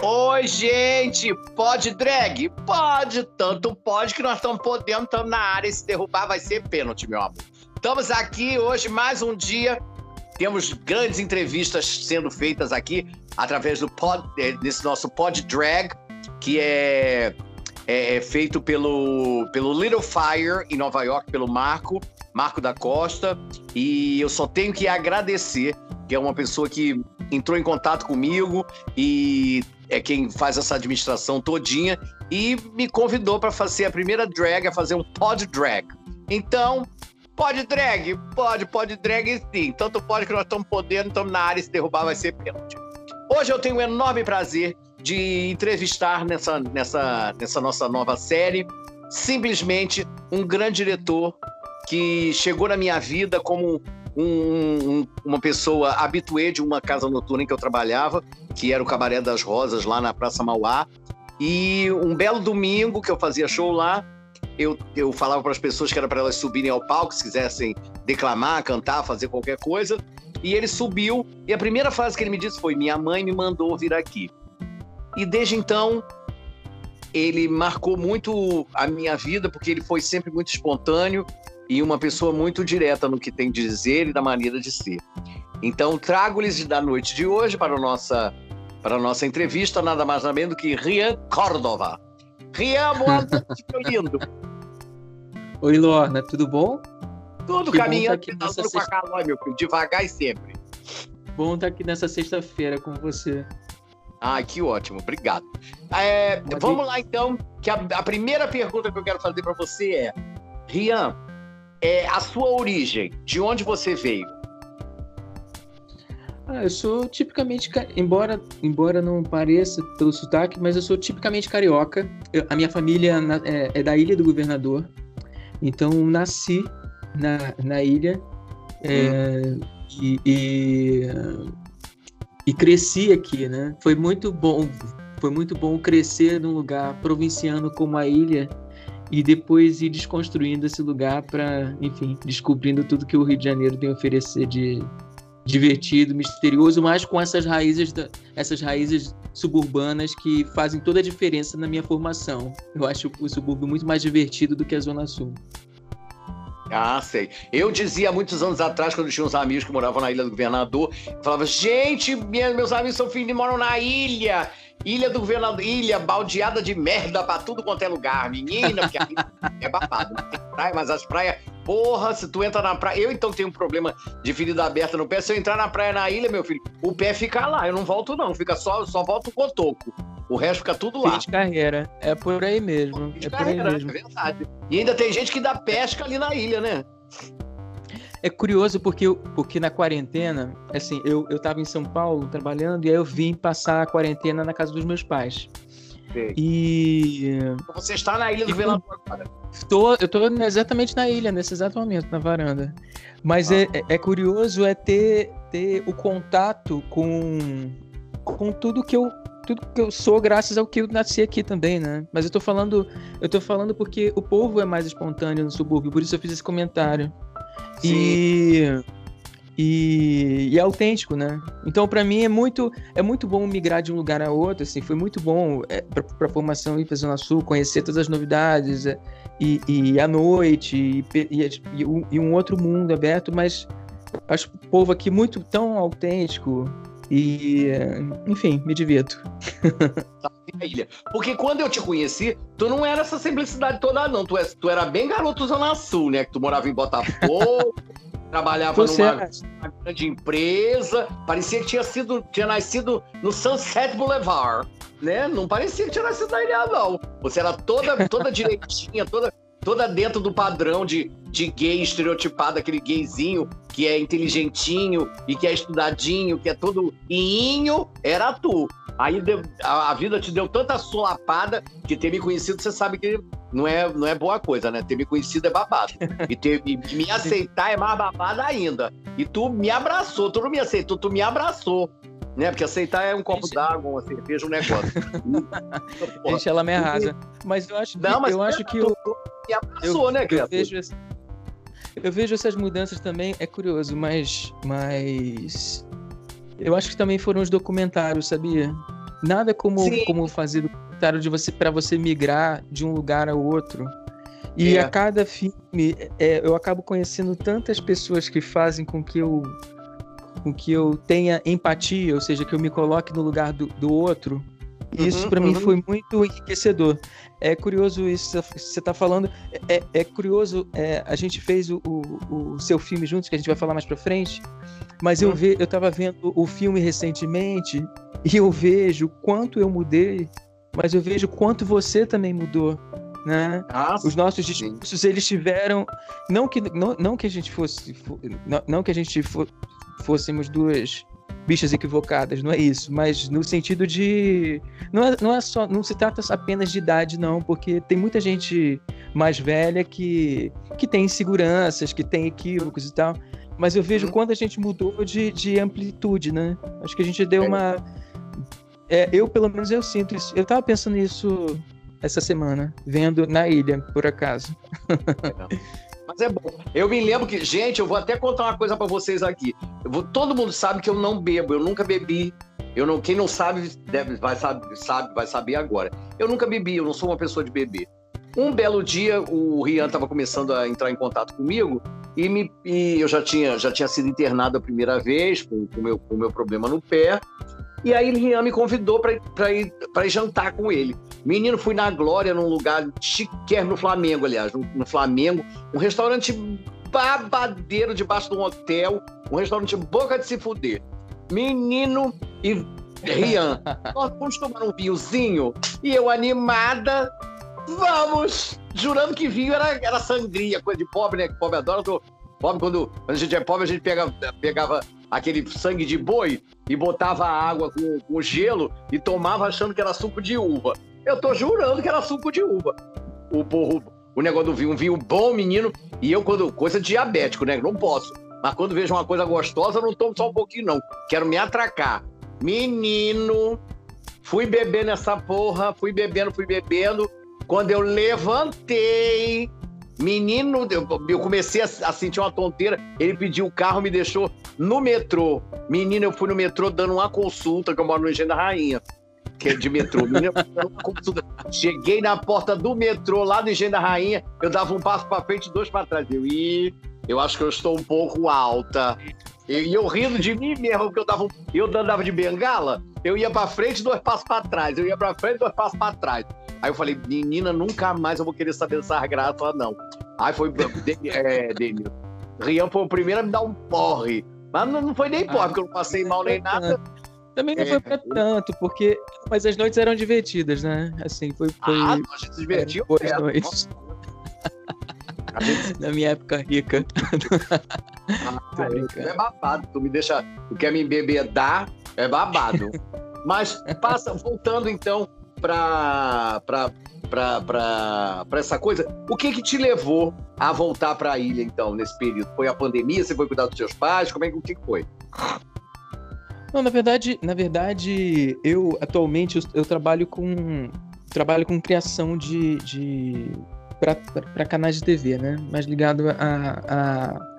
Oi, gente! Pode drag? Pode, tanto pode que nós estamos podendo, estamos na área. E se derrubar, vai ser pênalti, meu amor. Estamos aqui hoje, mais um dia. Temos grandes entrevistas sendo feitas aqui através do pod, eh, desse nosso Pod Drag, que é, é, é feito pelo, pelo Little Fire em Nova York, pelo Marco, Marco da Costa. E eu só tenho que agradecer, que é uma pessoa que entrou em contato comigo e é quem faz essa administração todinha e me convidou para fazer a primeira drag, a fazer um pod drag. Então, pode drag? Pode, pode drag sim. Tanto pode que nós estamos podendo, estamos na área, se derrubar vai ser pênalti. Hoje eu tenho o enorme prazer de entrevistar nessa, nessa, nessa nossa nova série simplesmente um grande diretor que chegou na minha vida como um, um, uma pessoa habituê de uma casa noturna em que eu trabalhava, que era o Cabaré das Rosas, lá na Praça Mauá. E um belo domingo que eu fazia show lá, eu, eu falava para as pessoas que era para elas subirem ao palco, se quisessem declamar, cantar, fazer qualquer coisa. E ele subiu, e a primeira frase que ele me disse foi: Minha mãe me mandou vir aqui. E desde então, ele marcou muito a minha vida, porque ele foi sempre muito espontâneo e uma pessoa muito direta no que tem de dizer e da maneira de ser. Então, trago-lhes da noite de hoje para a nossa, para a nossa entrevista nada mais nada menos do que Rian Córdova. Rian, boa noite, meu lindo. Oi, Lorna, tudo bom? Tudo que caminhando, tá nessa com a calói, meu filho, devagar e sempre. Bom estar aqui nessa sexta-feira com você. Ah, que ótimo, obrigado. É, vamos lá então, que a, a primeira pergunta que eu quero fazer para você é, Rian, é a sua origem, de onde você veio? Ah, eu sou tipicamente, embora, embora não pareça pelo sotaque, mas eu sou tipicamente carioca. Eu, a minha família é, é, da Ilha do Governador, então nasci na, na ilha é, hum. e, e, e cresci aqui, né? Foi muito bom, foi muito bom crescer num lugar provinciano como a ilha e depois ir desconstruindo esse lugar para, enfim, descobrindo tudo que o Rio de Janeiro tem a oferecer de divertido, misterioso, mas com essas raízes, essas raízes suburbanas que fazem toda a diferença na minha formação. Eu acho o subúrbio muito mais divertido do que a Zona Sul. Ah, sei. Eu dizia muitos anos atrás, quando tinha uns amigos que moravam na Ilha do Governador, falava, gente, meus amigos são filhos moram na ilha. Ilha do Governador, ilha baldeada de merda pra tudo quanto é lugar, menina, porque aqui é babado. Não tem praia, mas as praias, porra, se tu entra na praia. Eu então tenho um problema de ferida aberta no pé. Se eu entrar na praia na ilha, meu filho, o pé fica lá, eu não volto, não. Fica só, só volta o cotoco. O resto fica tudo lá. Fim de carreira. É por aí mesmo. é por aí mesmo. É verdade. E ainda tem gente que dá pesca ali na ilha, né? É curioso porque, porque na quarentena, assim, eu, eu tava em São Paulo trabalhando e aí eu vim passar a quarentena na casa dos meus pais. Sim. E. Você está na ilha do Velador agora? Tô, eu tô exatamente na ilha, nesse exato momento, na varanda. Mas ah. é, é, é curioso é ter, ter o contato com, com tudo que eu tudo que eu sou graças ao que eu nasci aqui também, né? Mas eu tô falando, eu tô falando porque o povo é mais espontâneo no subúrbio, por isso eu fiz esse comentário. E, e, e, é autêntico, né? Então, para mim, é muito, é muito bom migrar de um lugar a outro, assim, foi muito bom é, para a formação para Zona Sul, conhecer todas as novidades, é, e, e a noite, e, e, e, um outro mundo aberto, mas acho o povo aqui muito tão autêntico, e, enfim, me divirto. Porque quando eu te conheci, tu não era essa simplicidade toda, não. Tu, é, tu era bem garoto Zona Sul, né? Que tu morava em Botafogo, trabalhava numa, numa, grande empresa. Parecia que tinha, sido, tinha nascido no Sunset Boulevard, né? Não parecia que tinha nascido na ilha, não. Você era toda, toda direitinha, toda toda dentro do padrão de, de gay estereotipado, aquele gayzinho que é inteligentinho e que é estudadinho, que é todo inho, era tu. Aí deu, a, a, vida te deu tanta solapada que ter me conhecido, você sabe que não é, não é boa coisa, né? Ter me conhecido é babado. E, ter, e me aceitar é mais babado ainda. E tu me abraçou, tu não me aceitou, tu me abraçou né? Porque aceitar é um copo d'água, uma cerveja, um negócio. Deixa ela me arrasa. Mas eu acho que, não, mas eu acho que eu, me abraçou, eu, né, eu vejo, eu vejo essas mudanças também, é curioso, mas, mas eu acho que também foram os documentários, sabia? Nada como, como fazer o contrário de você para você migrar de um lugar ao outro. E é. a cada filme, é, eu acabo conhecendo tantas pessoas que fazem com que eu com que eu tenha empatia, ou seja, que eu me coloque no lugar do, do outro. Uhum, isso para uhum. mim foi muito enriquecedor. É curioso isso que você está falando. É, é curioso, é, a gente fez o, o, o, seu filme juntos, que a gente vai falar mais para frente. Mas eu, uhum. ve, eu tava vendo o filme recentemente e eu vejo quanto eu mudei, mas eu vejo quanto você também mudou né? Ah, Os nossos discursos eles tiveram não que não, não que a gente fosse não, não que a gente fôssemos duas bichas equivocadas, não é isso, mas no sentido de não é, não é só não se trata apenas de idade não, porque tem muita gente mais velha que que tem inseguranças, que tem equívocos e tal, mas eu vejo uhum. quando a gente mudou de, de amplitude, né? Acho que a gente deu é. uma é, eu pelo menos eu sinto isso. Eu tava pensando nisso essa semana, vendo na ilha, por acaso. Mas é bom. Eu me lembro que, gente, eu vou até contar uma coisa para vocês aqui. Vou, todo mundo sabe que eu não bebo, eu nunca bebi. Eu não, quem não sabe, deve, vai, sabe, sabe, vai saber agora. Eu nunca bebi, eu não sou uma pessoa de beber. Um belo dia, o Rian estava começando a entrar em contato comigo e, me, e eu já tinha, já tinha sido internado a primeira vez com o meu, com meu problema no pé. E aí Rian me convidou para ir, ir, ir jantar com ele. Menino, fui na Glória, num lugar chique, no Flamengo, aliás, no, no, Flamengo, um restaurante babadeiro debaixo de um hotel, um restaurante boca de se fuder. Menino e Rian, nós vamos tomar um vinhozinho? E eu animada, vamos! Jurando que vinho era, era sangria, coisa de pobre, né? Que pobre adora. Tô, pobre, quando, quando a gente é pobre, a gente pega, pegava aquele sangue de boi e botava água com, com gelo e tomava achando que era suco de uva. Eu tô jurando que era suco de uva. O, o, o negócio do vinho, um vinho bom, menino. E eu, quando. Coisa diabético, né? Não posso. Mas quando vejo uma coisa gostosa, não tomo só um pouquinho, não. Quero me atracar. Menino, fui beber nessa porra, fui bebendo, fui bebendo. Quando eu levantei, Menino, eu comecei a, sentir uma tonteira. Ele pediu o carro, me deixou no metrô. Menino, eu fui no metrô dando uma consulta, que eu moro no Engenho da Rainha, que é de metrô. Menino, Cheguei na porta do metrô, lá no Engenho da Rainha, eu dava um passo para frente e dois para trás. Eu, Ih, eu acho que eu estou um pouco alta. E eu rindo de mim mesmo, porque eu, dava, eu andava de bengala, eu ia para frente, dois passos para trás. Eu ia para frente, dois passos para trás. Aí eu falei, menina, nunca mais eu vou querer saber dessas graças, não. Aí foi, é, Denil. Rian foi o primeiro a me dar um porre. Mas não, não foi nem porre, ah, porque eu não passei mal nem nada. Também não é, foi pra tanto, porque. Mas as noites eram divertidas, né? Assim, foi. foi... Ah, a gente se divertiu. Boas é, noites. Na minha época rica. Ah, é babado. Tu me deixa. Tu quer me embebedar? É babado. Mas passa, voltando então para essa coisa. O que que te levou a voltar para a ilha, então, nesse período? Foi a pandemia? Você foi cuidar dos seus pais? Como é, o que, que foi? Não, na verdade, na verdade, eu atualmente eu, eu trabalho com trabalho com criação de, de para canais de TV, né? Mais ligado a, a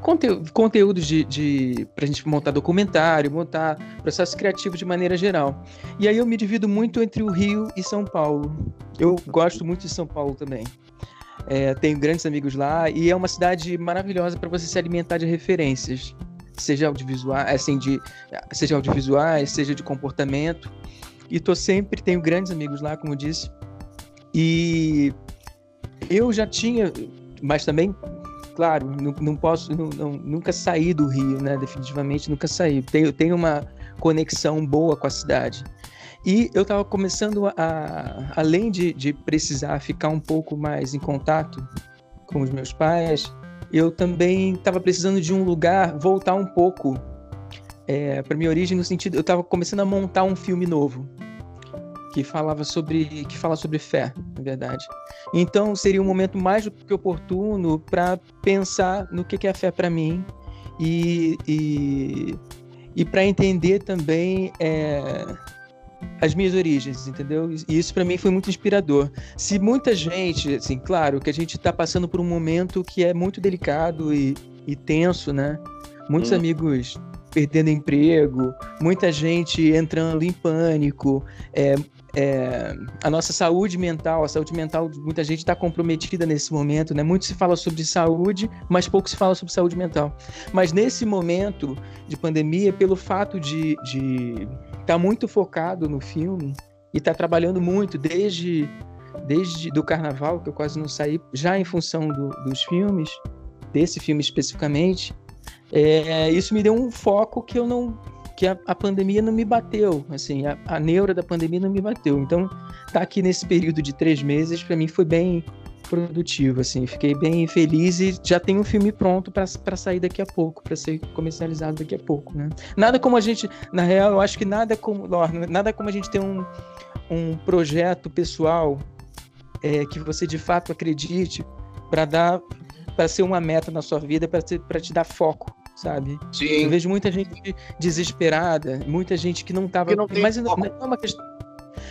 conteúdo, conteúdos de, de pra gente montar documentário, montar processo criativo de maneira geral. E aí eu me divido muito entre o Rio e São Paulo. Eu gosto muito de São Paulo também. É, tenho grandes amigos lá e é uma cidade maravilhosa para você se alimentar de referências, seja audiovisuais, assim, de, seja audiovisuais, seja de comportamento. E tô sempre tenho grandes amigos lá, como disse. E eu já tinha, mas também claro, não, não posso, não, não, nunca saí do Rio, né? Definitivamente nunca saí. Tenho, tenho uma conexão boa com a cidade. E eu estava começando a, além de, de precisar ficar um pouco mais em contato com os meus pais, eu também estava precisando de um lugar, voltar um pouco é, para minha origem no sentido, eu estava começando a montar um filme novo que falava sobre que fala sobre fé, na verdade. Então seria um momento mais do que oportuno para pensar no que é a fé para mim e, e, e para entender também é, as minhas origens, entendeu? E isso para mim foi muito inspirador. Se muita gente, assim, claro, que a gente está passando por um momento que é muito delicado e, e tenso, né? Muitos hum. amigos perdendo emprego, muita gente entrando em pânico, é, é, a nossa saúde mental, a saúde mental de muita gente está comprometida nesse momento, né? Muito se fala sobre saúde, mas pouco se fala sobre saúde mental. Mas nesse momento de pandemia, pelo fato de estar tá muito focado no filme e estar tá trabalhando muito desde desde do carnaval, que eu quase não saí, já em função do, dos filmes, desse filme especificamente, é, isso me deu um foco que eu não que a, a pandemia não me bateu, assim, a, a neura da pandemia não me bateu. Então, tá aqui nesse período de três meses, para mim foi bem produtivo, assim, fiquei bem feliz e já tem um filme pronto para sair daqui a pouco, para ser comercializado daqui a pouco, né? Nada como a gente, na real, eu acho que nada como, nada como a gente ter um, um projeto pessoal é, que você de fato acredite para dar, para ser uma meta na sua vida, para te dar foco, sabe? Sim. Eu vejo muita gente desesperada, muita gente que não estava. Mas não, não é uma questão.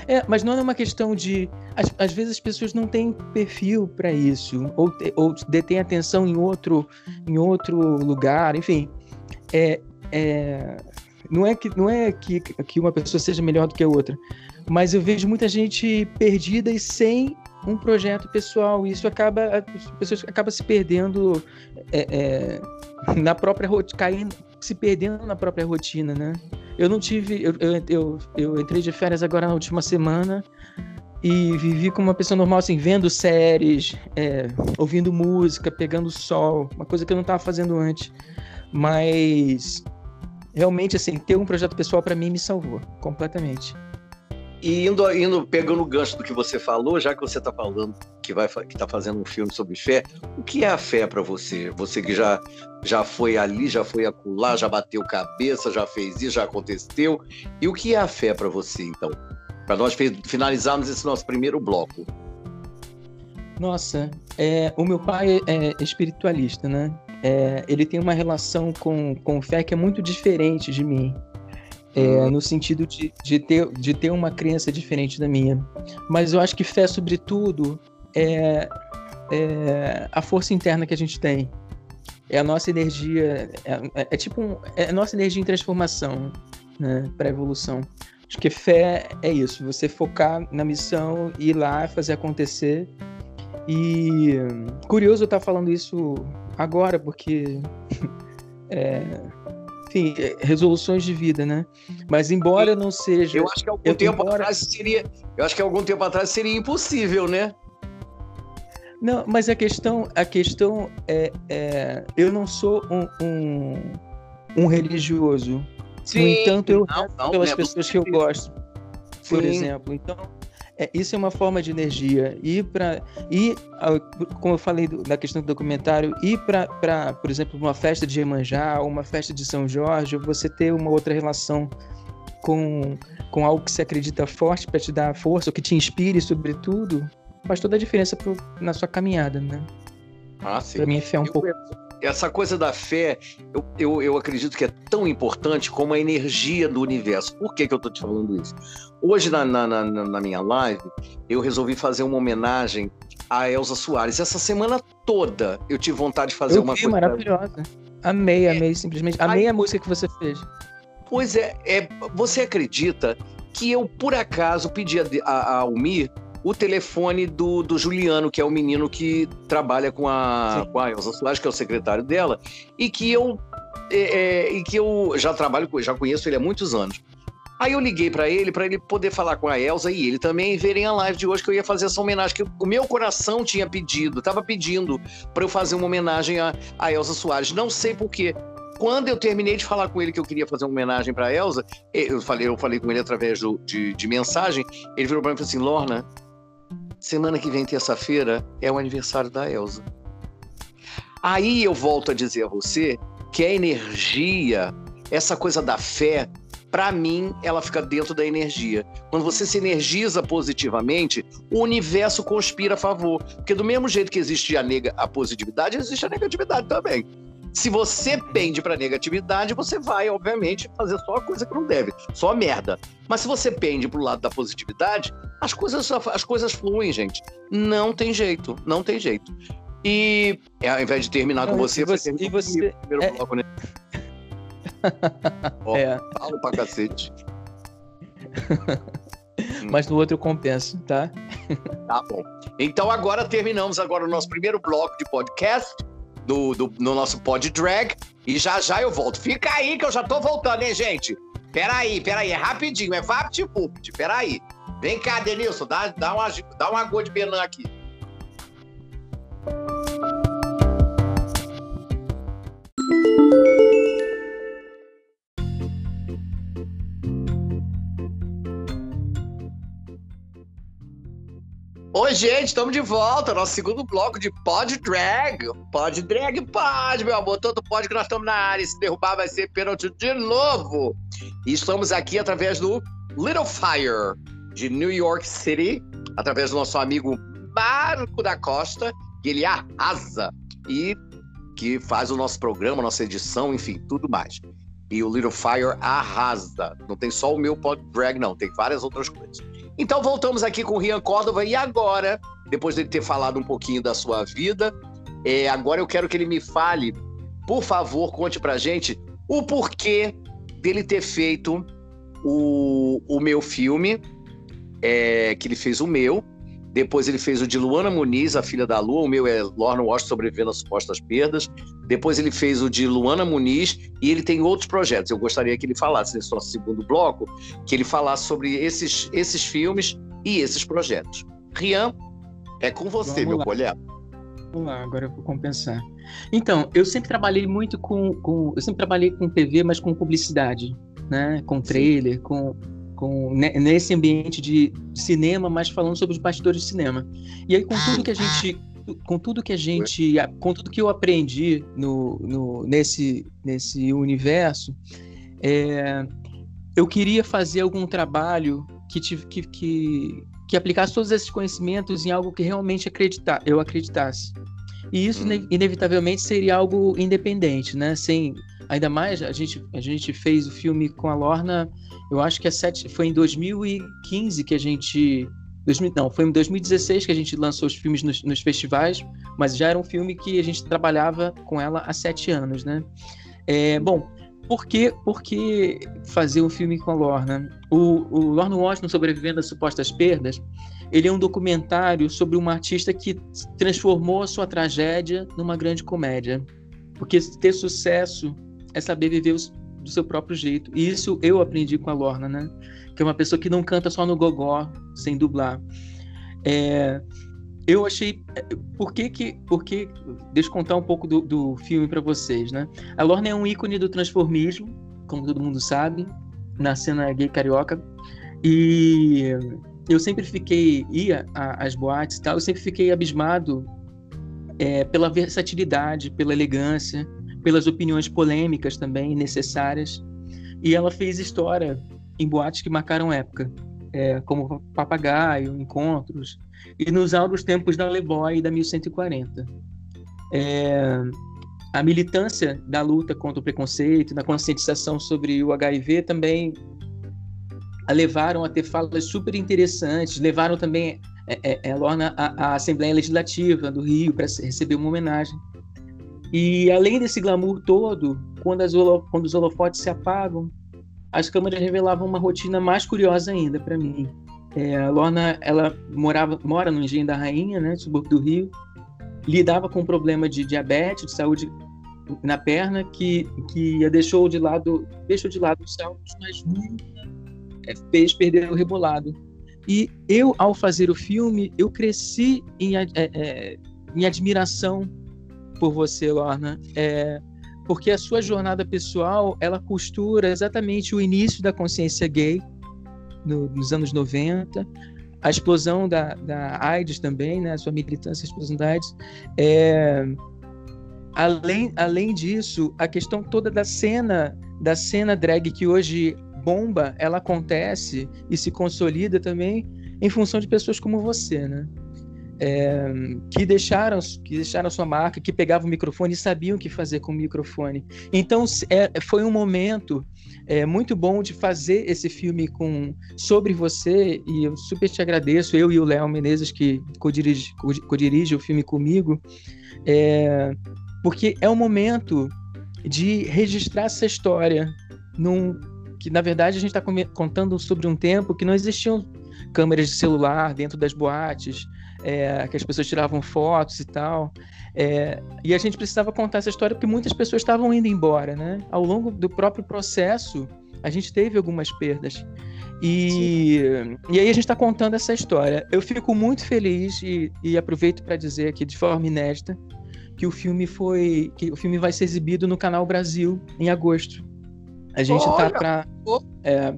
É, mas não é uma questão de. Às, às vezes as pessoas não têm perfil para isso, ou, te, ou detêm atenção em outro, em outro lugar, enfim. É, é, não é, que, não é que, que uma pessoa seja melhor do que a outra, mas eu vejo muita gente perdida e sem um projeto pessoal. E isso acaba, as pessoas acabam se perdendo é, é, na própria rotina, caindo, se perdendo na própria rotina, né? Eu não tive, eu, eu, eu, eu entrei de férias agora na última semana e vivi como uma pessoa normal, assim, vendo séries, é, ouvindo música, pegando sol, uma coisa que eu não estava fazendo antes. Mas realmente, assim, ter um projeto pessoal para mim me salvou completamente. E indo, indo, pegando o gancho do que você falou, já que você está falando que vai que está fazendo um filme sobre fé, o que é a fé para você? Você que já já foi ali, já foi acolá, já bateu cabeça, já fez isso, já aconteceu. E o que é a fé para você, então? Para nós finalizarmos esse nosso primeiro bloco. Nossa, é, o meu pai é espiritualista, né? É, ele tem uma relação com, com fé que é muito diferente de mim é, no sentido de, de, ter, de ter uma crença diferente da minha. Mas eu acho que fé, sobretudo, é, é a força interna que a gente tem. É a nossa energia, é, é, tipo um, é a nossa energia em transformação né, para a evolução. Acho que fé é isso, você focar na missão, ir lá, fazer acontecer. E curioso eu estar falando isso agora, porque é, enfim, é, resoluções de vida, né? Mas embora não seja. Eu acho que algum tempo embora... atrás seria. Eu acho que algum tempo atrás seria impossível, né? Não, mas a questão, a questão é, é eu não sou um, um, um religioso. Sim, no entanto, eu não, não, pelas é pessoas que eu gosto, por Sim. exemplo. Então, é, isso é uma forma de energia. Ir para. Ir, como eu falei do, da questão do documentário, ir para, por exemplo, uma festa de Iemanjá ou uma festa de São Jorge, você ter uma outra relação com, com algo que se acredita forte para te dar força, ou que te inspire, sobretudo, faz toda a diferença pro, na sua caminhada, né? Ah, sim. Pra mim, é um eu, pouco essa coisa da fé, eu, eu, eu, acredito que é tão importante como a energia do universo. Por que, que eu estou te falando isso? Hoje, na, na, na, na, minha live, eu resolvi fazer uma homenagem a Elza Soares. Essa semana toda eu tive vontade de fazer eu uma vi, coisa. maravilhosa. Amei, amei, é, simplesmente. Amei a música que você fez. Pois é, é, você acredita que eu, por acaso, pedi a, a, a Almir o telefone do, do Juliano, que é o menino que trabalha com a, com a Elza Soares, que é o secretário dela, e que eu é, é, e que eu já trabalho, já conheço ele há muitos anos. Aí eu liguei para ele, para ele poder falar com a Elsa e ele também verem a live de hoje que eu ia fazer essa homenagem que o meu coração tinha pedido, estava pedindo para eu fazer uma homenagem a, a Elsa Soares. Não sei por quê. Quando eu terminei de falar com ele que eu queria fazer uma homenagem para Elsa, eu falei, eu falei com ele através do, de, de mensagem, ele virou para mim e falou assim: Lorna, Semana que vem, terça-feira, é o aniversário da Elsa. Aí eu volto a dizer a você que a energia, essa coisa da fé, para mim, ela fica dentro da energia. Quando você se energiza positivamente, o universo conspira a favor. Porque do mesmo jeito que existe a, nega, a positividade, existe a negatividade também. Se você pende para negatividade, você vai, obviamente, fazer só a coisa que não deve, só merda. Mas se você pende pro lado da positividade, as coisas, as coisas fluem, gente. Não tem jeito, não tem jeito. E ao invés de terminar com você, e você, e você primeiro é... bloco, né? oh, é. Falo pra cacete. Mas no outro eu compenso, tá? Tá bom. Então agora terminamos agora o nosso primeiro bloco de podcast do, do, no nosso pod drag e já já eu volto. Fica aí que eu já tô voltando, hein, gente? Peraí, peraí, é rapidinho, é vapt pupt, peraí. Vem cá, Denilson, dá, dá, uma, dá uma água de Benan aqui. Oi, gente, estamos de volta. Nosso segundo bloco de Pod Drag. Pod Drag, pode, meu amor. Todo pod que nós estamos na área. Se derrubar, vai ser pênalti de novo. E estamos aqui através do Little Fire de New York City, através do nosso amigo Marco da Costa, que ele arrasa e que faz o nosso programa, nossa edição, enfim, tudo mais. E o Little Fire arrasa. Não tem só o meu pod drag, não, tem várias outras coisas. Então voltamos aqui com o Rian Córdova e agora, depois de ter falado um pouquinho da sua vida, é, agora eu quero que ele me fale, por favor, conte pra gente o porquê dele ter feito o, o meu filme, é, que ele fez o meu, depois ele fez o de Luana Muniz, a filha da Lua. O meu é Lorna Walsh sobrevivendo a supostas perdas. Depois ele fez o de Luana Muniz e ele tem outros projetos. Eu gostaria que ele falasse nesse nosso segundo bloco, que ele falasse sobre esses, esses filmes e esses projetos. Rian, é com você, Vamos meu lá. colher. Vamos lá, agora eu vou compensar. Então, eu sempre trabalhei muito com, com eu sempre trabalhei com TV, mas com publicidade, né? Com trailer, Sim. com com, nesse ambiente de cinema, mas falando sobre os bastidores de cinema. E aí, com tudo que a gente. Com tudo que a gente. Com tudo que eu aprendi no, no, nesse, nesse universo, é, eu queria fazer algum trabalho que, que, que, que aplicasse todos esses conhecimentos em algo que realmente acreditar, eu acreditasse. E isso, hum. inevitavelmente, seria algo independente, né? Sem, ainda mais, a gente, a gente fez o filme com a Lorna eu acho que é sete, foi em 2015 que a gente. 2000, não, foi em 2016 que a gente lançou os filmes nos, nos, festivais, mas já era um filme que a gente trabalhava com ela há sete anos, né? É, bom, por que, por que fazer um filme com a Lorna? O, o Lorna Washington Sobrevivendo às Supostas Perdas, ele é um documentário sobre uma artista que transformou a sua tragédia numa grande comédia. Porque ter sucesso é saber viver os, do seu próprio jeito. E isso eu aprendi com a Lorna, né? Que é uma pessoa que não canta só no gogó, sem dublar. É, eu achei. Por que que. Por que, deixa eu contar um pouco do, do filme para vocês, né? A Lorna é um ícone do transformismo, como todo mundo sabe, na cena gay carioca. E eu sempre fiquei. ia às boates e tal, eu sempre fiquei abismado é, pela versatilidade, pela elegância pelas opiniões polêmicas também necessárias. E ela fez história em boates que marcaram época, é, como Papagaio, Encontros, e nos áureos tempos da Leboy e da 1140. É, a militância da luta contra o preconceito, da conscientização sobre o HIV também a levaram a ter falas super interessantes, levaram também é, é, é a, a Assembleia Legislativa do Rio para receber uma homenagem. E além desse glamour todo, quando, as quando os holofotes se apagam, as câmeras revelavam uma rotina mais curiosa ainda para mim. É, a Lorna, ela morava, mora no Engenho da Rainha, né, subúrbio do Rio, lidava com um problema de diabetes, de saúde na perna, que, que a deixou de lado, deixou de lado os saltos, mas nunca é, fez perder o rebolado. E eu, ao fazer o filme, eu cresci em, é, é, em admiração por você, Lorna, é, porque a sua jornada pessoal ela costura exatamente o início da consciência gay no, nos anos 90, a explosão da, da AIDS também, né, a sua militância, a explosão da AIDS. É, além, além disso, a questão toda da cena da cena drag que hoje bomba, ela acontece e se consolida também em função de pessoas como você, né? É, que deixaram que deixaram sua marca, que pegavam o microfone e sabiam o que fazer com o microfone. Então é, foi um momento é, muito bom de fazer esse filme com sobre você e eu super te agradeço eu e o Léo Menezes que co-dirige, co-dirige o filme comigo, é, porque é um momento de registrar essa história num que na verdade a gente está contando sobre um tempo que não existiam câmeras de celular dentro das boates, é, que as pessoas tiravam fotos e tal. É, e a gente precisava contar essa história porque muitas pessoas estavam indo embora, né? Ao longo do próprio processo, a gente teve algumas perdas. E, e aí a gente está contando essa história. Eu fico muito feliz e, e aproveito para dizer aqui de forma inédita que o filme foi que o filme vai ser exibido no canal Brasil em agosto. A gente tá Olha. tá para é,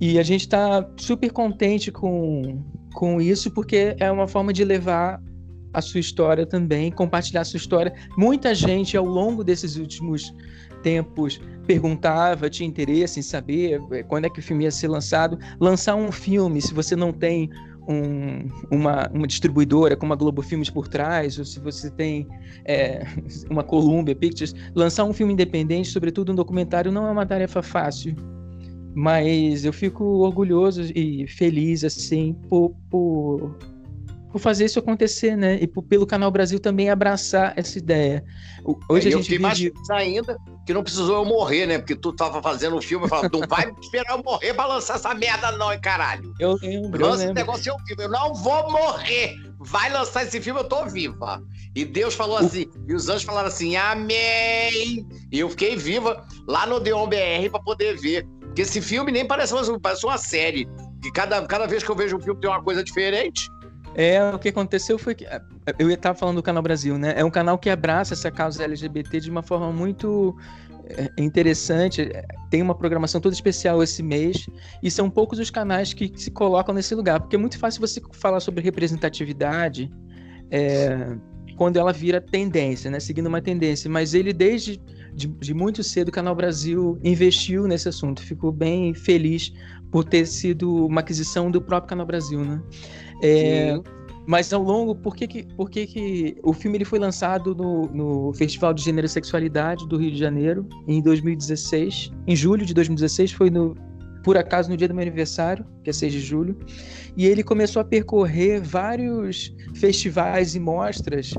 e a gente está super contente com, com isso porque é uma forma de levar a sua história também, compartilhar a sua história. Muita gente ao longo desses últimos tempos perguntava, tinha interesse em saber eh, quando é que o filme ia ser lançado. Lançar um filme, se você não tem um, uma, uma, distribuidora como a Globo Filmes por trás, ou se você tem é, uma Columbia Pictures, lançar um filme independente, sobretudo um documentário, não é uma tarefa fácil. Mas eu fico orgulhoso e feliz, assim, por, por por fazer isso acontecer, né? E por, pelo Canal Brasil também abraçar essa ideia. Hoje é, a gente eu vive... mais ainda que não precisou eu morrer, né? Porque tu tava fazendo o filme e falava, não vai esperar eu morrer pra lançar essa merda não, hein, caralho. Eu lembro, Lança esse negócio eu vivo, eu não vou morrer. Vai lançar esse filme, eu tô viva. E Deus falou assim, e os anjos falaram assim, amém. E eu fiquei viva lá no Deon BR pra poder ver. Porque esse filme nem parece, parece uma série. Que cada, cada vez que eu vejo um filme tem uma coisa diferente. É, o que aconteceu foi que. É, eu estava falando do Canal Brasil, né? É um canal que abraça essa causa LGBT de uma forma muito é, interessante. Tem uma programação toda especial esse mês. E são poucos os canais que se colocam nesse lugar. Porque é muito fácil você falar sobre representatividade é, quando ela vira tendência, né? Seguindo uma tendência. Mas ele, desde de, de muito cedo, o Canal Brasil investiu nesse assunto. Ficou bem feliz por ter sido uma aquisição do próprio Canal Brasil, né? É, mas ao longo, por que que, por que, que o filme ele foi lançado no, no Festival de Gênero e Sexualidade do Rio de Janeiro em 2016, em julho de 2016, foi no por acaso no dia do meu aniversário, que é 6 de julho, e ele começou a percorrer vários festivais e mostras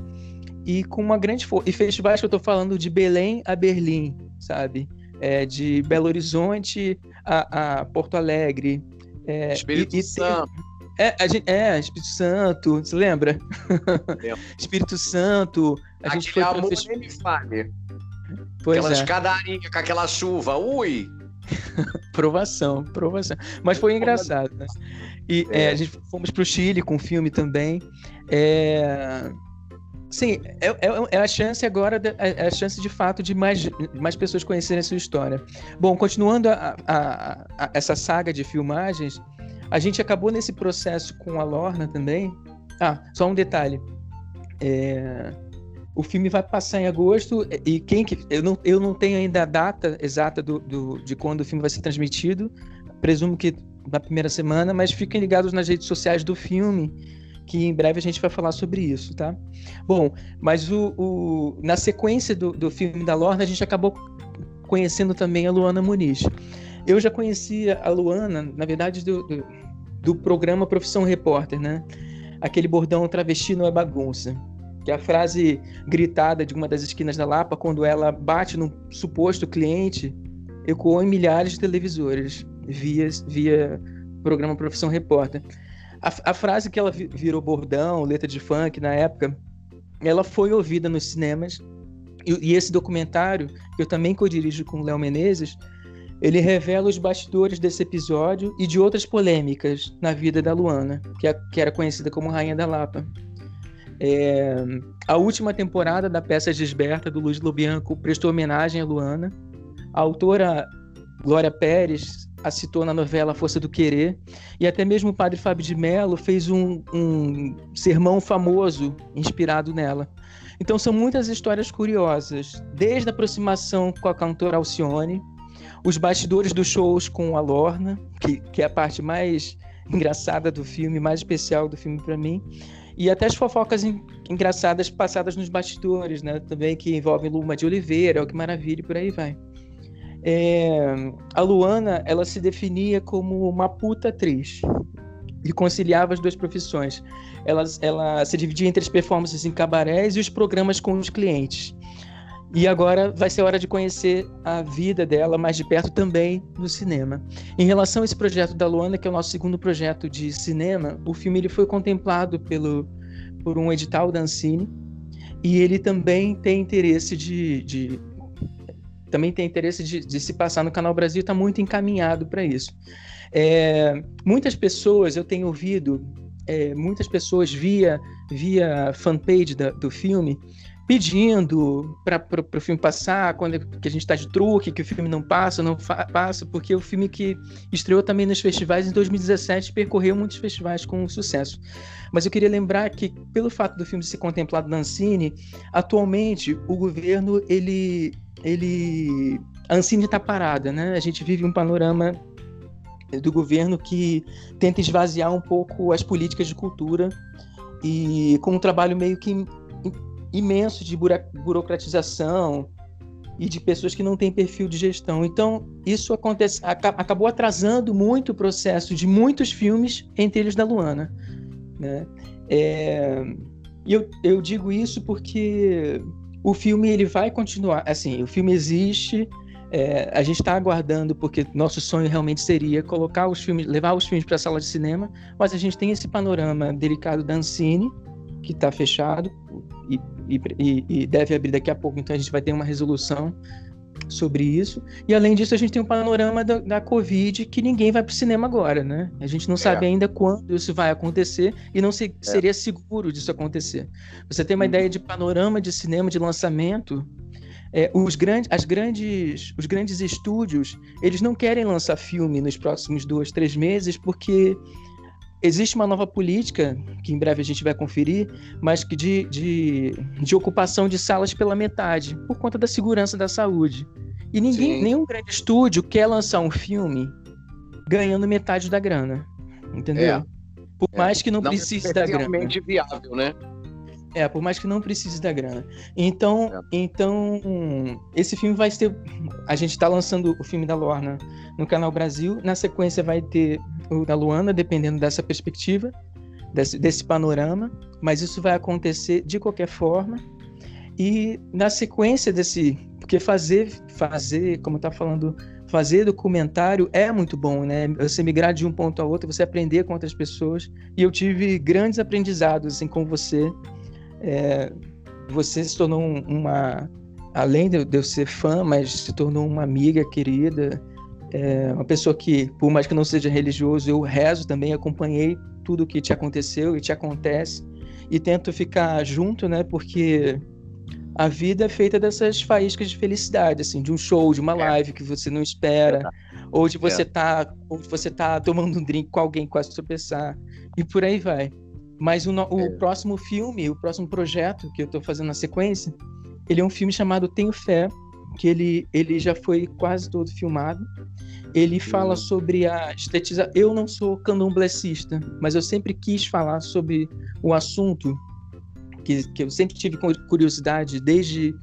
e com uma grande força. E festivais que eu estou falando de Belém a Berlim, sabe? É, de Belo Horizonte a, a Porto Alegre. É, Espírito e, e Santo. É, gente, é, Espírito Santo, você lembra? Espírito Santo. A gente Aquele foi amor fest... nem me fale. Pois aquela é. escadaria com aquela chuva, ui! provação, provação. Mas foi engraçado, né? E é. É, a gente fomos pro Chile com o filme também. É... Sim, é, é, é, a chance agora, é, é a chance de fato de mais, mais pessoas conhecerem a sua história. Bom, continuando a, a, a, essa saga de filmagens, a gente acabou nesse processo com a Lorna também. Ah, só um detalhe. É... O filme vai passar em agosto e quem que eu não, eu não tenho ainda a data exata do, do, de quando o filme vai ser transmitido. Presumo que na primeira semana, mas fiquem ligados nas redes sociais do filme, que em breve a gente vai falar sobre isso, tá? Bom, mas o, o na sequência do, do filme da Lorna, a gente acabou conhecendo também a Luana Muniz. Eu já conhecia a Luana, na verdade, do, do, do programa Profissão Repórter, né? Aquele bordão travesti não é bagunça. Que é a frase gritada de uma das esquinas da Lapa, quando ela bate num suposto cliente, ecoou em milhares de televisores via, via programa Profissão Repórter. A, a frase que ela virou bordão, letra de funk na época, ela foi ouvida nos cinemas. E, esse documentário, que eu também co-dirijo com o Léo Menezes, ele revela os bastidores desse episódio e de outras polêmicas na vida da Luana, que, é, que era conhecida como Rainha da Lapa. É, a última temporada da peça Gisberta, do Luiz Lobianco, prestou homenagem a Luana. A autora Glória Pérez a citou na novela Força do Querer, e até mesmo o padre Fábio de Mello fez um, um sermão famoso inspirado nela. Então são muitas histórias curiosas, desde a aproximação com a cantora Alcione, os bastidores dos shows com a Lorna, que, que é a parte mais engraçada do filme, mais especial do filme para mim. E até as fofocas engraçadas passadas nos bastidores, né? Também que envolvem Luma de Oliveira, o que maravilha, e por aí vai. É, a Luana, ela se definia como uma puta atriz e conciliava as duas profissões. Ela, ela se dividia entre as performances em cabarés e os programas com os clientes. E agora vai ser hora de conhecer a vida dela mais de perto também no cinema. Em relação a esse projeto da Luana, que é o nosso segundo projeto de cinema, o filme ele foi contemplado pelo, por um edital da Ancine e ele também tem interesse de, de também tem interesse de, de, se passar no Canal Brasil, está muito encaminhado para isso. É, muitas pessoas, eu tenho ouvido, é, muitas pessoas via, via fanpage da, do filme pedindo para o filme passar, quando é, que a gente está de truque, que o filme não passa, não passa, porque o filme que estreou também nos festivais em 2017 percorreu muitos festivais com sucesso. Mas eu queria lembrar que, pelo fato do filme ser contemplado na Ancine, atualmente o governo, ele. ele a Ancine está parada, né? A gente vive um panorama do governo que tenta esvaziar um pouco as políticas de cultura e com um trabalho meio que imenso de burocratização e de pessoas que não têm perfil de gestão. Então, isso acontece, acabou atrasando muito o processo de muitos filmes, entre eles da Luana. Né? É, eu, eu digo isso porque o filme ele vai continuar. Assim, o filme existe, é, a gente está aguardando, porque nosso sonho realmente seria colocar os filmes, levar os filmes para a sala de cinema, mas a gente tem esse panorama delicado da Ancine, que está fechado e, e, e, deve abrir daqui a pouco, então a gente vai ter uma resolução sobre isso. E além disso, a gente tem um panorama da, da Covid que ninguém vai para o cinema agora, né? A gente não é. sabe ainda quando isso vai acontecer e não se, é. seria seguro disso acontecer. Você tem uma uhum. ideia de panorama de cinema, de lançamento? É, os, grandes, as grandes, os grandes estúdios, eles não querem lançar filme nos próximos dois, três meses, porque existe uma nova política, que em breve a gente vai conferir, mas que de, de, de ocupação de salas pela metade, por conta da segurança da saúde. E ninguém, nenhum grande estúdio quer lançar um filme ganhando metade da grana. Entendeu? É. Por mais que não, não precise da grana. viável, né? É, por mais que não precise da grana. Então, é. então esse filme vai ter. A gente está lançando o filme da Lorna no canal Brasil. Na sequência vai ter o da Luana, dependendo dessa perspectiva, desse, desse panorama. Mas isso vai acontecer de qualquer forma. E na sequência desse, porque fazer, fazer, como tá falando, fazer documentário é muito bom, né? Você migrar de um ponto a outro, você aprender com outras pessoas. E eu tive grandes aprendizados assim com você é, você se tornou uma, além de eu ser fã, mas se tornou uma amiga querida, é, uma pessoa que, por mais que não seja religioso, eu rezo também, acompanhei tudo o que te aconteceu e te acontece e tento ficar junto, né? Porque a vida é feita dessas faíscas de felicidade, assim, de um show, de uma é. live que você não espera, ou de você é. tá, ou de você tá tomando um drink com alguém quase tropeçar e por aí vai. Mas o, o é. próximo filme, o próximo projeto que eu estou fazendo na sequência, ele é um filme chamado Tenho Fé, que ele, ele já foi quase todo filmado. Ele fala uhum. sobre a estetização. Eu não sou candomblessista, mas eu sempre quis falar sobre o assunto que, que eu sempre tive curiosidade desde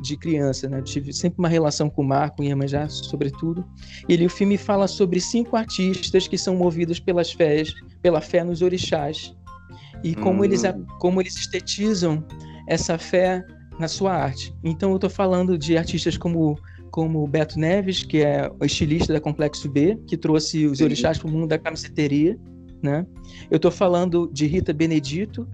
de criança, né? Tive sempre uma relação com o Mar, com Iemanjá, sobretudo. Ele, o filme fala sobre cinco artistas que são movidos pelas fés, pela fé nos orixás e como, uhum. eles, como eles estetizam essa fé na sua arte. Então eu estou falando de artistas como como Beto Neves, que é o estilista da Complexo B, que trouxe os Sim. orixás para o mundo da camiseteria, né? Eu estou falando de Rita Benedito,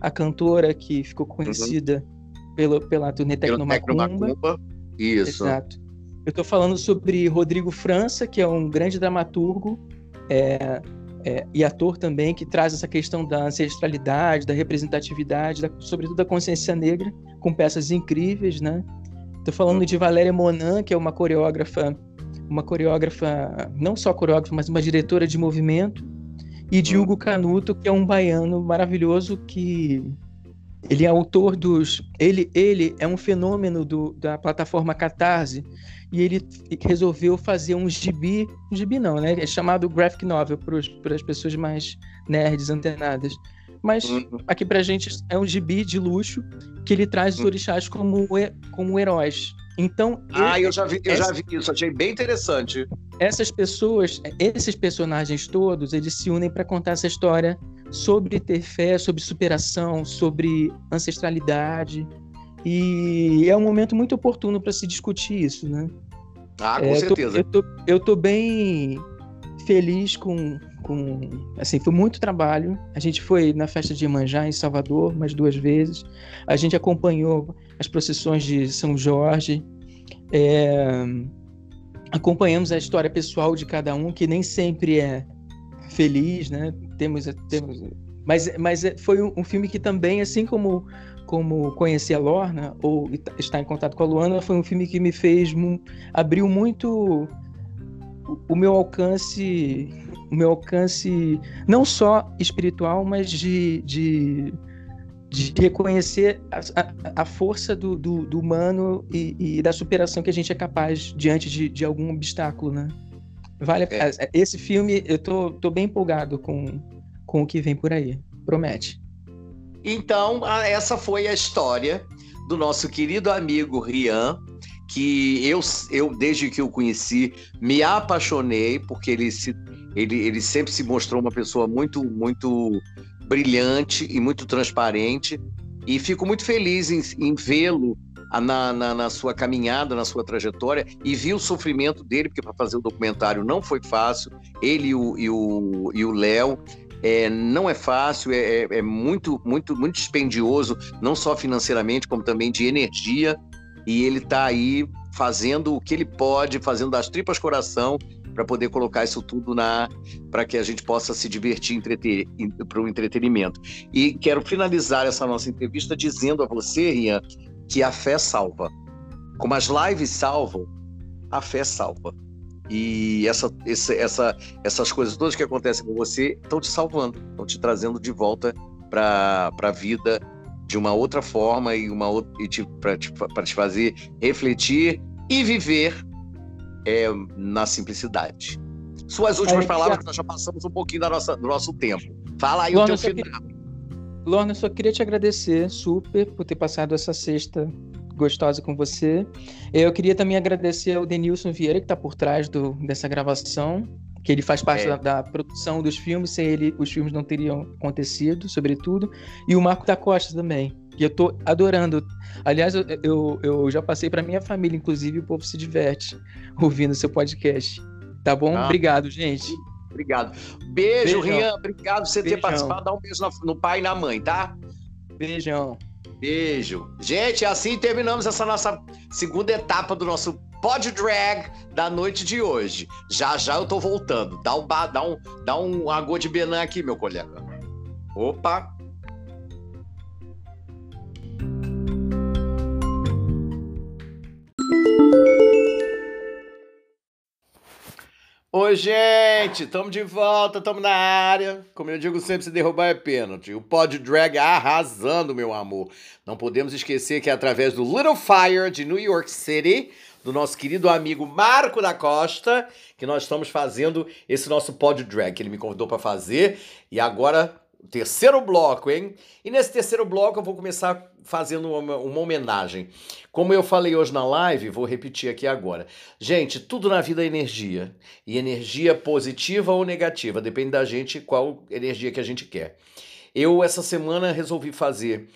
a cantora que ficou uhum. conhecida uhum. pelo, pela turnê Tecnomacumba. Isso. Exato. Eu estou falando sobre Rodrigo França, que é um grande dramaturgo, é, é, e ator também, que traz essa questão da ancestralidade, da representatividade, da, sobretudo da consciência negra, com peças incríveis, né? Estou falando de Valéria Monan, que é uma coreógrafa, uma coreógrafa, não só coreógrafa, mas uma diretora de movimento, e de Hugo Canuto, que é um baiano maravilhoso que ele é autor dos. Ele, ele é um fenômeno do, da plataforma Catarse e ele resolveu fazer um gibi. Um gibi não, né? É chamado graphic novel para as pessoas mais nerds, antenadas. Mas uhum. aqui pra gente é um gibi de luxo que ele traz os uhum. orixás como, como heróis. Então. Ah, ele, eu já vi, eu essa, já vi isso, achei bem interessante. Essas pessoas, esses personagens todos, eles se unem para contar essa história sobre ter fé, sobre superação, sobre ancestralidade. E é um momento muito oportuno para se discutir isso, né? Ah, com é, certeza. Eu tô, eu, tô, eu tô bem feliz com, com. Assim, foi muito trabalho. A gente foi na festa de Iemanjá, em Salvador, mais duas vezes. A gente acompanhou as procissões de São Jorge. É, acompanhamos a história pessoal de cada um, que nem sempre é feliz, né? Temos, temos mas, mas foi um, um filme que também, assim como como conhecer a Lorna ou estar em contato com a Luana, foi um filme que me fez abriu muito o meu alcance, o meu alcance não só espiritual, mas de, de, de reconhecer a, a, força do, do, do humano e, e, da superação que a gente é capaz diante de, de algum obstáculo, né? Vale é. esse filme eu tô, tô bem empolgado com, com o que vem por aí. Promete. Então, essa foi a história do nosso querido amigo Rian, que eu, eu desde que o conheci, me apaixonei, porque ele, se, ele, ele sempre se mostrou uma pessoa muito, muito brilhante e muito transparente. E fico muito feliz em, em vê-lo na, na, na, sua caminhada, na sua trajetória, e vi o sofrimento dele, porque para fazer o documentário não foi fácil, ele e o Léo. É, não é fácil, é, é, é, muito, muito, muito dispendioso, não só financeiramente, como também de energia. E ele está aí fazendo o que ele pode, fazendo das tripas coração para poder colocar isso tudo na para que a gente possa se divertir para o entretenimento. E quero finalizar essa nossa entrevista dizendo a você, Rian, que a fé salva. Como as lives salvam, a fé salva. E essa, essa, essa, essas coisas todas que acontecem com você estão te salvando, estão te trazendo de volta para a vida de uma outra forma e uma outra para te, te fazer refletir e viver é, na simplicidade. Suas últimas palavras, nós já passamos um pouquinho da nossa, do nosso tempo. Fala aí Lorna, o teu final. Queria... Lorna, só queria te agradecer super por ter passado essa sexta gostosa com você. Eu queria também agradecer ao Denilson Vieira, que está por trás do, dessa gravação, que ele faz parte é. da, da, produção dos filmes, sem ele os filmes não teriam acontecido, sobretudo. E o Marco da Costa também, que eu estou adorando. Aliás, eu, eu, eu já passei para minha família, inclusive, o povo se diverte ouvindo seu podcast. Tá bom? Ah. Obrigado, gente. Obrigado. Beijo, Beijão. Rian. Obrigado por você Beijão. ter participado. Dá um beijo no, no pai e na mãe, tá? Beijão. Beijo. Gente, assim terminamos essa nossa segunda etapa do nosso pod drag da noite de hoje. Já já eu tô voltando. Dá um, dá um, dá um agô de Benan aqui, meu colega. Opa. Gente, estamos de volta, estamos na área. Como eu digo sempre, se derrubar é pênalti. O Pod Drag arrasando, meu amor. Não podemos esquecer que é através do Little Fire de New York City, do nosso querido amigo Marco da Costa, que nós estamos fazendo esse nosso Pod Drag, que ele me convidou para fazer. E agora terceiro bloco, hein? E nesse terceiro bloco eu vou começar fazendo uma, uma, homenagem. Como eu falei hoje na live, vou repetir aqui agora. Gente, tudo na vida é energia. E energia positiva ou negativa, depende da gente qual energia que a gente quer. Eu, essa semana, resolvi fazer,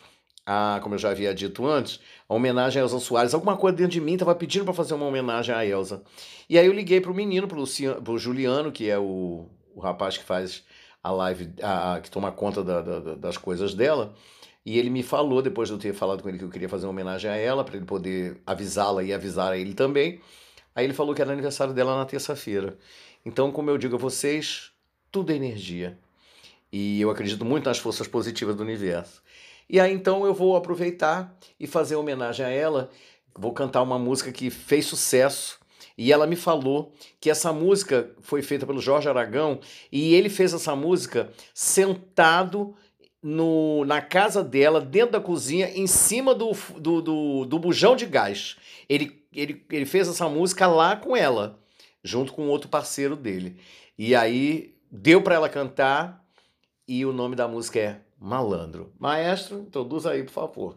a, como eu já havia dito antes, a homenagem a Elza Soares. Alguma coisa dentro de mim estava pedindo para fazer uma homenagem a Elza. E aí eu liguei para o menino, para o Juliano, que é o, o rapaz que faz a live, a, a, que toma conta da, da, das coisas dela. E ele me falou, depois de eu ter falado com ele que eu queria fazer uma homenagem a ela, para ele poder avisá-la e avisar a ele também. Aí ele falou que era aniversário dela na terça-feira. Então, como eu digo a vocês, tudo é energia. E eu acredito muito nas forças positivas do universo. E aí então eu vou aproveitar e fazer homenagem a ela. Vou cantar uma música que fez sucesso e ela me falou que essa música foi feita pelo Jorge Aragão e ele fez essa música sentado no, na casa dela, dentro da cozinha, em cima do, do, do, do bujão de gás. Ele, ele, ele fez essa música lá com ela, junto com outro parceiro dele. E aí deu para ela cantar e o nome da música é Malandro. Maestro, introduz aí, por favor.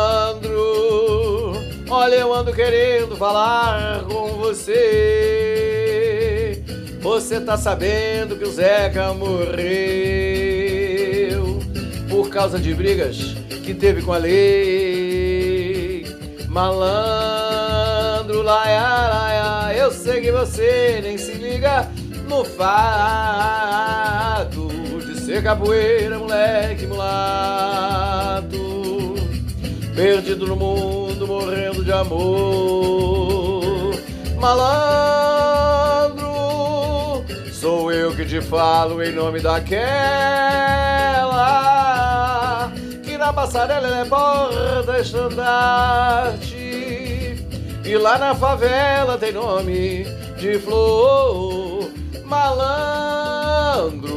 olha, eu ando querendo falar com você. Você tá sabendo que o Zeca morreu por causa de brigas que teve com a lei. Malandro, laia, laia, eu sei que você nem se liga no fato de ser capoeira, moleque mulato. Perdido no mundo, morrendo de amor. Malandro, sou eu que te falo em nome daquela que na passarela ela é borda estandarte. E lá na favela tem nome de flor. Malandro,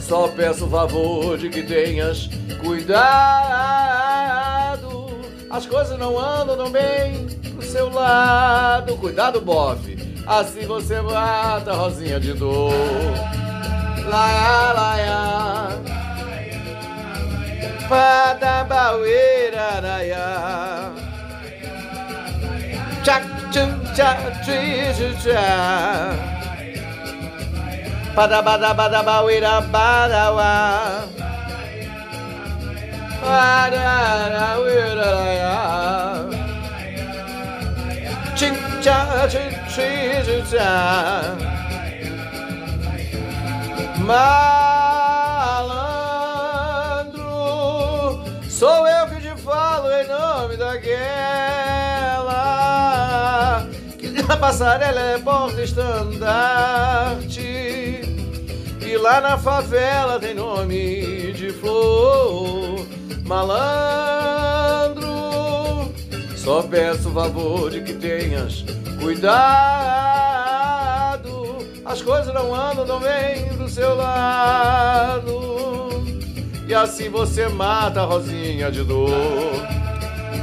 só peço o favor de que tenhas cuidado. As coisas não andam tão bem pro seu lado. Cuidado, bofe. Assim você mata a rosinha de dor. Laia, laia. Padabaueira, raia. Tchac, tchum, tchac, tchi, tchu, tcha. Padabadabadabaueira, badawa. Malandro, sou eu que te falo em nome daquela que na passarela é porta estandarte e lá na favela tem nome de flor malandro. Só peço o favor de que tenhas cuidado. As coisas não andam, vêm do seu lado. E assim você mata a rosinha de dor.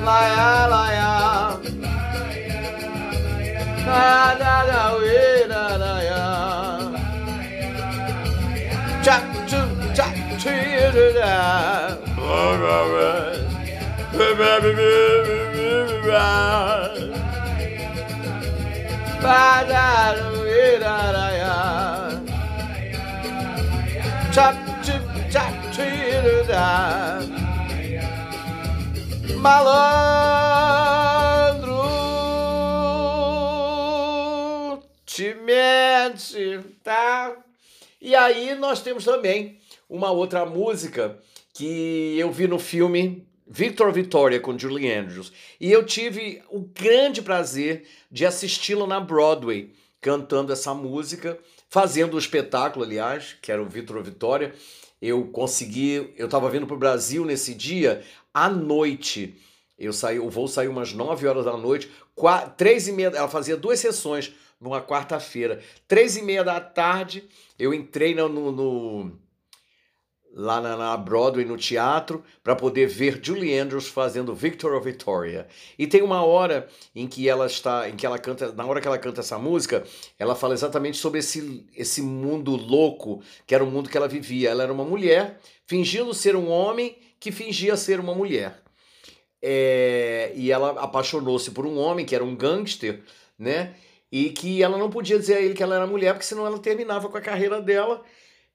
Laia, laia. Nada da ueira, laia. Malandro te mente, tá? E aí nós temos também uma outra música que eu vi no filme Victor Victoria com Julie Andrews. E eu tive o grande prazer de assisti-la na Broadway, cantando essa música, fazendo o espetáculo, aliás, que era o Victor Victoria. Eu consegui, eu estava vindo para o Brasil nesse dia, à noite. Eu saí, o voo saiu umas 9 horas da noite, três e meia, ela fazia duas sessões numa quarta-feira. Três e meia da tarde, eu entrei no, no lá na, na, Broadway, no teatro, para poder ver Julie Andrews fazendo Victor of Victoria. E tem uma hora em que ela está, em que ela canta, na hora que ela canta essa música, ela fala exatamente sobre esse, esse mundo louco, que era o mundo que ela vivia. Ela era uma mulher fingindo ser um homem que fingia ser uma mulher. É, e ela apaixonou-se por um homem que era um gangster, né? E que ela não podia dizer a ele que ela era mulher, porque senão ela terminava com a carreira dela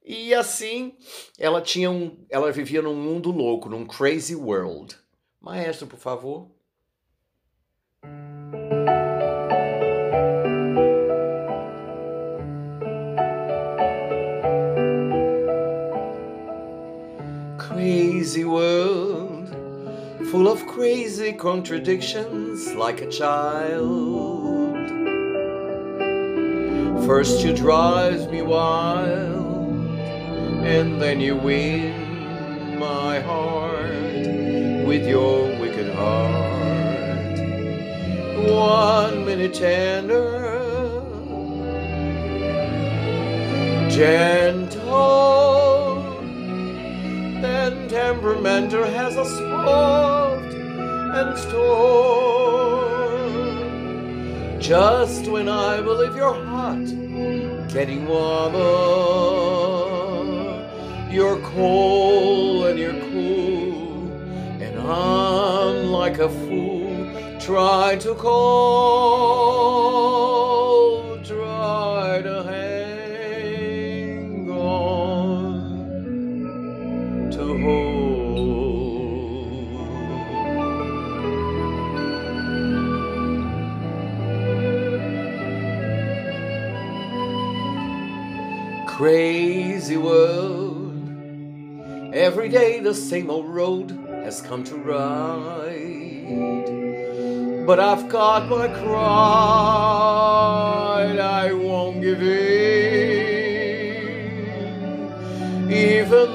e assim, ela tinha um, ela vivia num mundo louco, num crazy world. Maestro, por favor. Crazy world, full of crazy contradictions like a child. First you drive me wild and then you win my heart with your wicked heart. One minute tender, gentle, then temperamental has a spark soft and stored. Just when I believe you're hot, getting warmer, you're cold and you're cool, and I'm like a fool trying to call, try to hang on to hold. Crazy world. Every day the same old road has come to ride. But I've got my pride, I won't give in. Even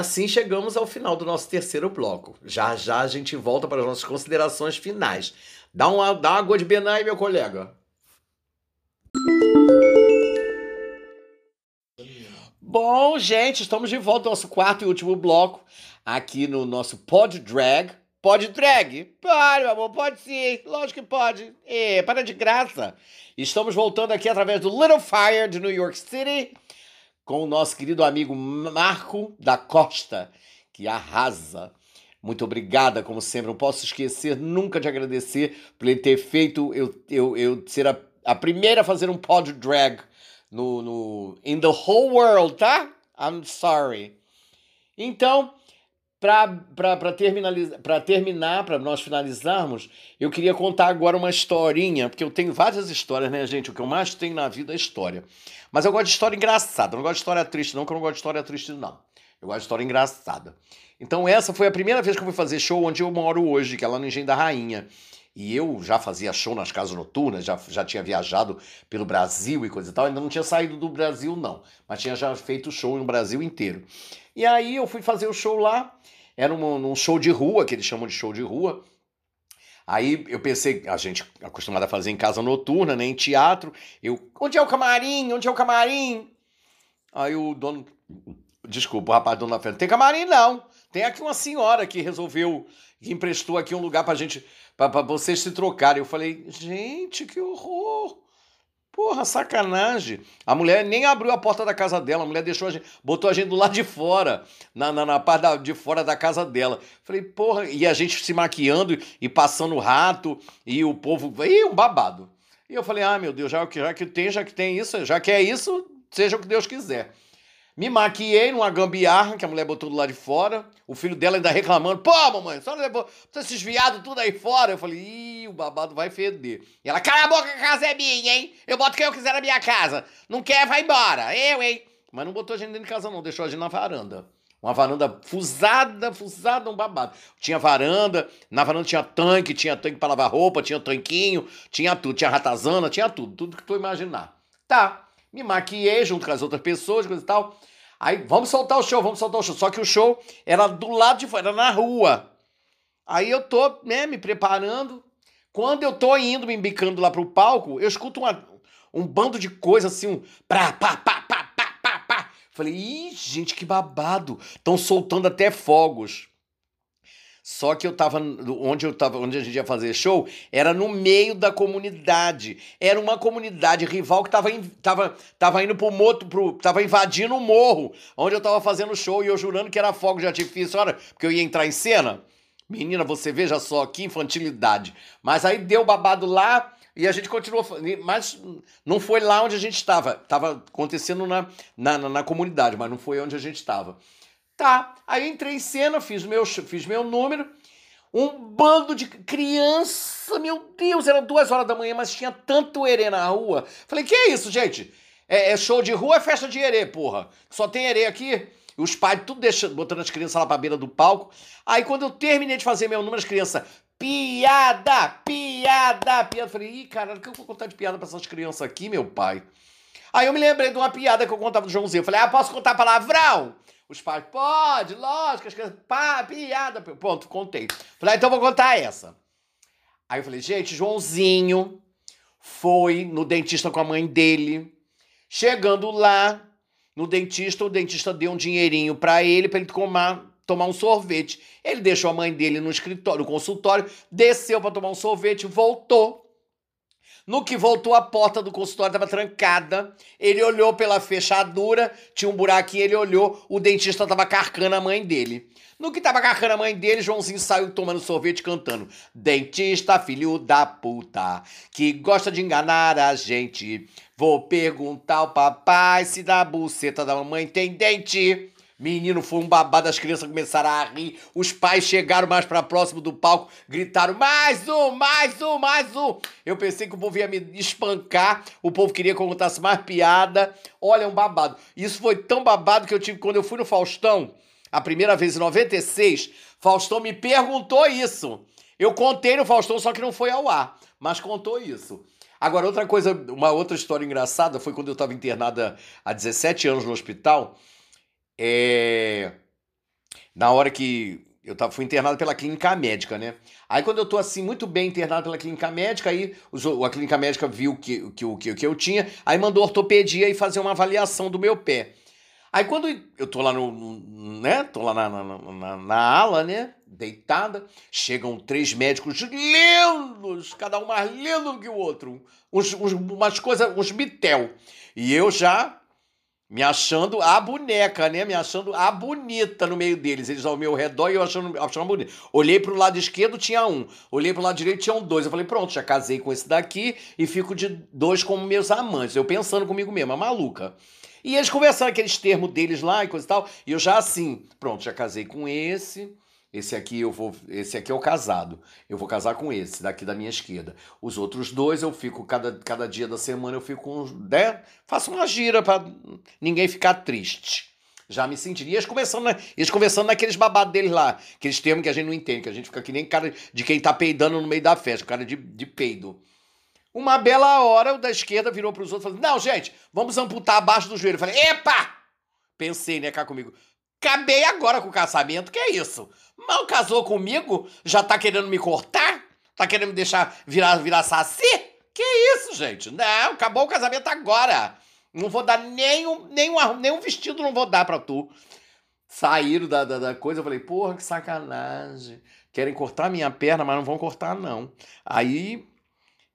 assim chegamos ao final do nosso terceiro bloco. Já já a gente volta para as nossas considerações finais. Dá uma, dá uma água de Benai, meu colega. Bom, gente, estamos de volta ao nosso quarto e último bloco aqui no nosso Pod Drag. Pode drag? Pode, meu amor, pode sim. Lógico que pode. É, para de graça. Estamos voltando aqui através do Little Fire de New York City com o nosso querido amigo Marco da Costa, que arrasa. Muito obrigada, como sempre. Não posso esquecer nunca de agradecer por ele ter feito eu, eu, eu ser a, a primeira a fazer um pod drag no, no in the whole world, tá? I'm sorry. Então, para terminar, para nós finalizarmos, eu queria contar agora uma historinha, porque eu tenho várias histórias, né, gente? O que eu mais tenho na vida é história. Mas eu gosto de história engraçada, eu não gosto de história triste, não, que eu não gosto de história triste, não. Eu gosto de história engraçada. Então, essa foi a primeira vez que eu fui fazer show onde eu moro hoje, que é lá no Engenho da Rainha. E eu já fazia show nas casas noturnas, já, já tinha viajado pelo Brasil e coisa e tal. Ainda não tinha saído do Brasil, não. Mas tinha já feito show no Brasil inteiro. E aí eu fui fazer o show lá. Era um, um show de rua, que eles chamam de show de rua. Aí eu pensei, a gente acostumada a fazer em casa noturna, né, em teatro. Eu, onde é o camarim? Onde é o camarim? Aí o dono, desculpa, o rapaz do dono da festa, tem camarim não. Tem aqui uma senhora que resolveu, que emprestou aqui um lugar pra gente, pra, pra vocês se trocarem. Eu falei, gente, que horror. Porra, sacanagem. A mulher nem abriu a porta da casa dela, a mulher deixou a gente, botou a gente do lado de fora, na, na, na parte da, de fora da casa dela. Falei, porra, e a gente se maquiando e passando rato, e o povo, e um babado. E eu falei, ah, meu Deus, já, já que tem, já que tem isso, já que é isso, seja o que Deus quiser. Me maquiei numa gambiarra que a mulher botou do lado de fora. O filho dela ainda reclamando: Pô, mamãe, só levou esses viados tudo aí fora. Eu falei: Ih, o babado vai feder. E ela: Cala a boca, a casa é minha, hein? Eu boto quem eu quiser na minha casa. Não quer, vai embora. Eu, hein? Mas não botou a gente dentro de casa, não. Deixou a gente na varanda. Uma varanda fusada, fusada, um babado. Tinha varanda, na varanda tinha tanque, tinha tanque para lavar roupa, tinha tanquinho, tinha tudo, tinha ratazana, tinha tudo, tudo que tu imaginar. Tá, me maquiei junto com as outras pessoas, coisa e tal. Aí, vamos soltar o show, vamos soltar o show. Só que o show era do lado de fora, era na rua. Aí eu tô, né, me preparando. Quando eu tô indo, me embicando lá pro palco, eu escuto uma, um bando de coisa assim, um pá, pá, pá, pá, pá, pá, pá. Falei, ih, gente, que babado. Estão soltando até fogos. Só que eu tava onde eu tava, onde a gente ia fazer show, era no meio da comunidade. Era uma comunidade rival que tava, in, tava, tava indo pro moto, pro, tava invadindo o morro, onde eu tava fazendo show e eu jurando que era fogo de artifício, olha, porque eu ia entrar em cena. Menina, você veja só que infantilidade. Mas aí deu babado lá, e a gente continuou, mas não foi lá onde a gente estava. Estava acontecendo na, na, na, comunidade, mas não foi onde a gente estava. Tá, aí entrei em cena, fiz meu, fiz meu número, um bando de criança, meu Deus, eram duas horas da manhã, mas tinha tanto erê na rua. Falei, que é isso, gente? É, é show de rua, é festa de erê, porra. Só tem erê aqui. Os pais tudo deixando, botando as crianças lá pra beira do palco. Aí quando eu terminei de fazer meu número, as crianças, piada, piada, piada. Falei, ih, caralho, o que eu vou contar de piada pra essas crianças aqui, meu pai? Aí eu me lembrei de uma piada que eu contava do Joãozinho. Eu falei, ah, posso contar palavrão? Os pais, pode, lógico, as crianças, pá, piada. Ponto, contei. Falei, ah, então vou contar essa. Aí eu falei, gente, Joãozinho foi no dentista com a mãe dele. Chegando lá, no dentista, o dentista deu um dinheirinho para ele, para ele tomar, tomar um sorvete. Ele deixou a mãe dele no escritório, no consultório, desceu para tomar um sorvete, voltou. No que voltou, a porta do consultório estava trancada. Ele olhou pela fechadura, tinha um buraquinho, ele olhou, o dentista estava carcando a mãe dele. No que estava carcando a mãe dele, Joãozinho saiu tomando sorvete cantando: Dentista, filho da puta, que gosta de enganar a gente. Vou perguntar ao papai se da buceta da mamãe tem dente. Menino, foi um babado, as crianças começaram a rir, os pais chegaram mais para próximo do palco, gritaram: mais um, mais um, mais um. Eu pensei que o povo ia me espancar, o povo queria que eu contasse mais piada. Olha, um babado. Isso foi tão babado que eu tive quando eu fui no Faustão, a primeira vez em 96, Faustão me perguntou isso. Eu contei no Faustão, só que não foi ao ar, mas contou isso. Agora, outra coisa, uma outra história engraçada foi quando eu estava internada há 17 anos no hospital. É... Na hora que eu tava, fui internado pela clínica médica, né? Aí quando eu tô assim, muito bem internado pela clínica médica, aí a clínica médica viu que, que, que, que eu tinha, aí mandou ortopedia e fazer uma avaliação do meu pé. Aí quando eu tô lá no, no né, tô lá na, na, na, na, ala, né, deitada, chegam três médicos lindos, cada um mais lindo que o outro, uns, uns, umas coisas, uns mitel. E eu já me achando a boneca, né, me achando a bonita no meio deles, eles ao meu redor e eu achando, achando bonita. Olhei pro lado esquerdo, tinha um, olhei pro lado direito, tinham dois. Eu falei, pronto, já casei com esse daqui e fico de dois como meus amantes. Eu pensando comigo mesmo, a maluca. E eles conversando aqueles termos deles lá e coisa e tal. E eu já assim, pronto, já casei com esse. Esse aqui eu vou, esse aqui é o casado. Eu vou casar com esse daqui da minha esquerda. Os outros dois eu fico cada, cada dia da semana eu fico com, né? Faço uma gira para ninguém ficar triste. Já me sentiria. Eles conversando, eles conversando naqueles babados deles lá, aqueles termos que a gente não entende, que a gente fica que nem cara de quem tá peidando no meio da festa, cara de, de peido. Uma bela hora, o da esquerda virou para os outros e falou: Não, gente, vamos amputar abaixo do joelho. Eu falei: Epa! Pensei, né, cá comigo. Acabei agora com o casamento, que é isso? Mal casou comigo? Já tá querendo me cortar? Tá querendo me deixar virar, virar saci? Que isso, gente? Não, acabou o casamento agora. Não vou dar nenhum, nenhum, nenhum vestido, não vou dar pra tu. Saíram da, da, da coisa, eu falei, porra, que sacanagem. Querem cortar minha perna, mas não vão cortar, não. Aí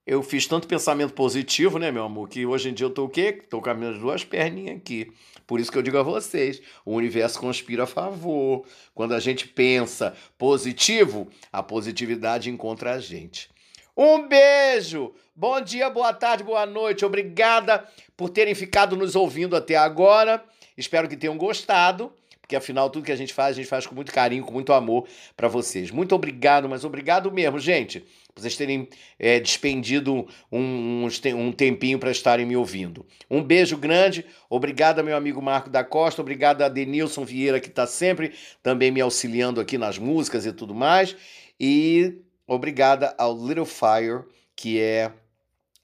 eu fiz tanto pensamento positivo, né, meu amor, que hoje em dia eu tô o quê? Tô com as minhas duas perninhas aqui. Por isso que eu digo a vocês, o universo conspira a favor. Quando a gente pensa positivo, a positividade encontra a gente. Um beijo! Bom dia, boa tarde, boa noite. Obrigada por terem ficado nos ouvindo até agora. Espero que tenham gostado porque afinal tudo que a gente faz, a gente faz com muito carinho, com muito amor para vocês. Muito obrigado, mas obrigado mesmo, gente, vocês terem é, despendido um, um tempinho para estarem me ouvindo. Um beijo grande, obrigado meu amigo Marco da Costa, obrigado a Denilson Vieira, que está sempre também me auxiliando aqui nas músicas e tudo mais, e obrigada ao Little Fire, que é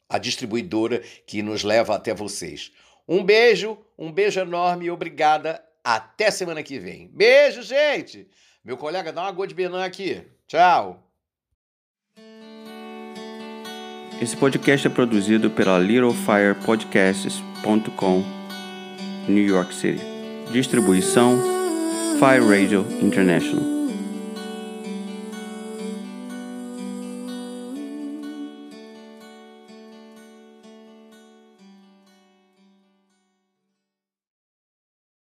a distribuidora que nos leva até vocês. Um beijo, um beijo enorme e obrigada até semana que vem. Beijo, gente! Meu colega, dá uma água de Benan aqui. Tchau! Esse podcast é produzido pela littlefirepodcasts.com, New York City. Distribuição Fire Radio International.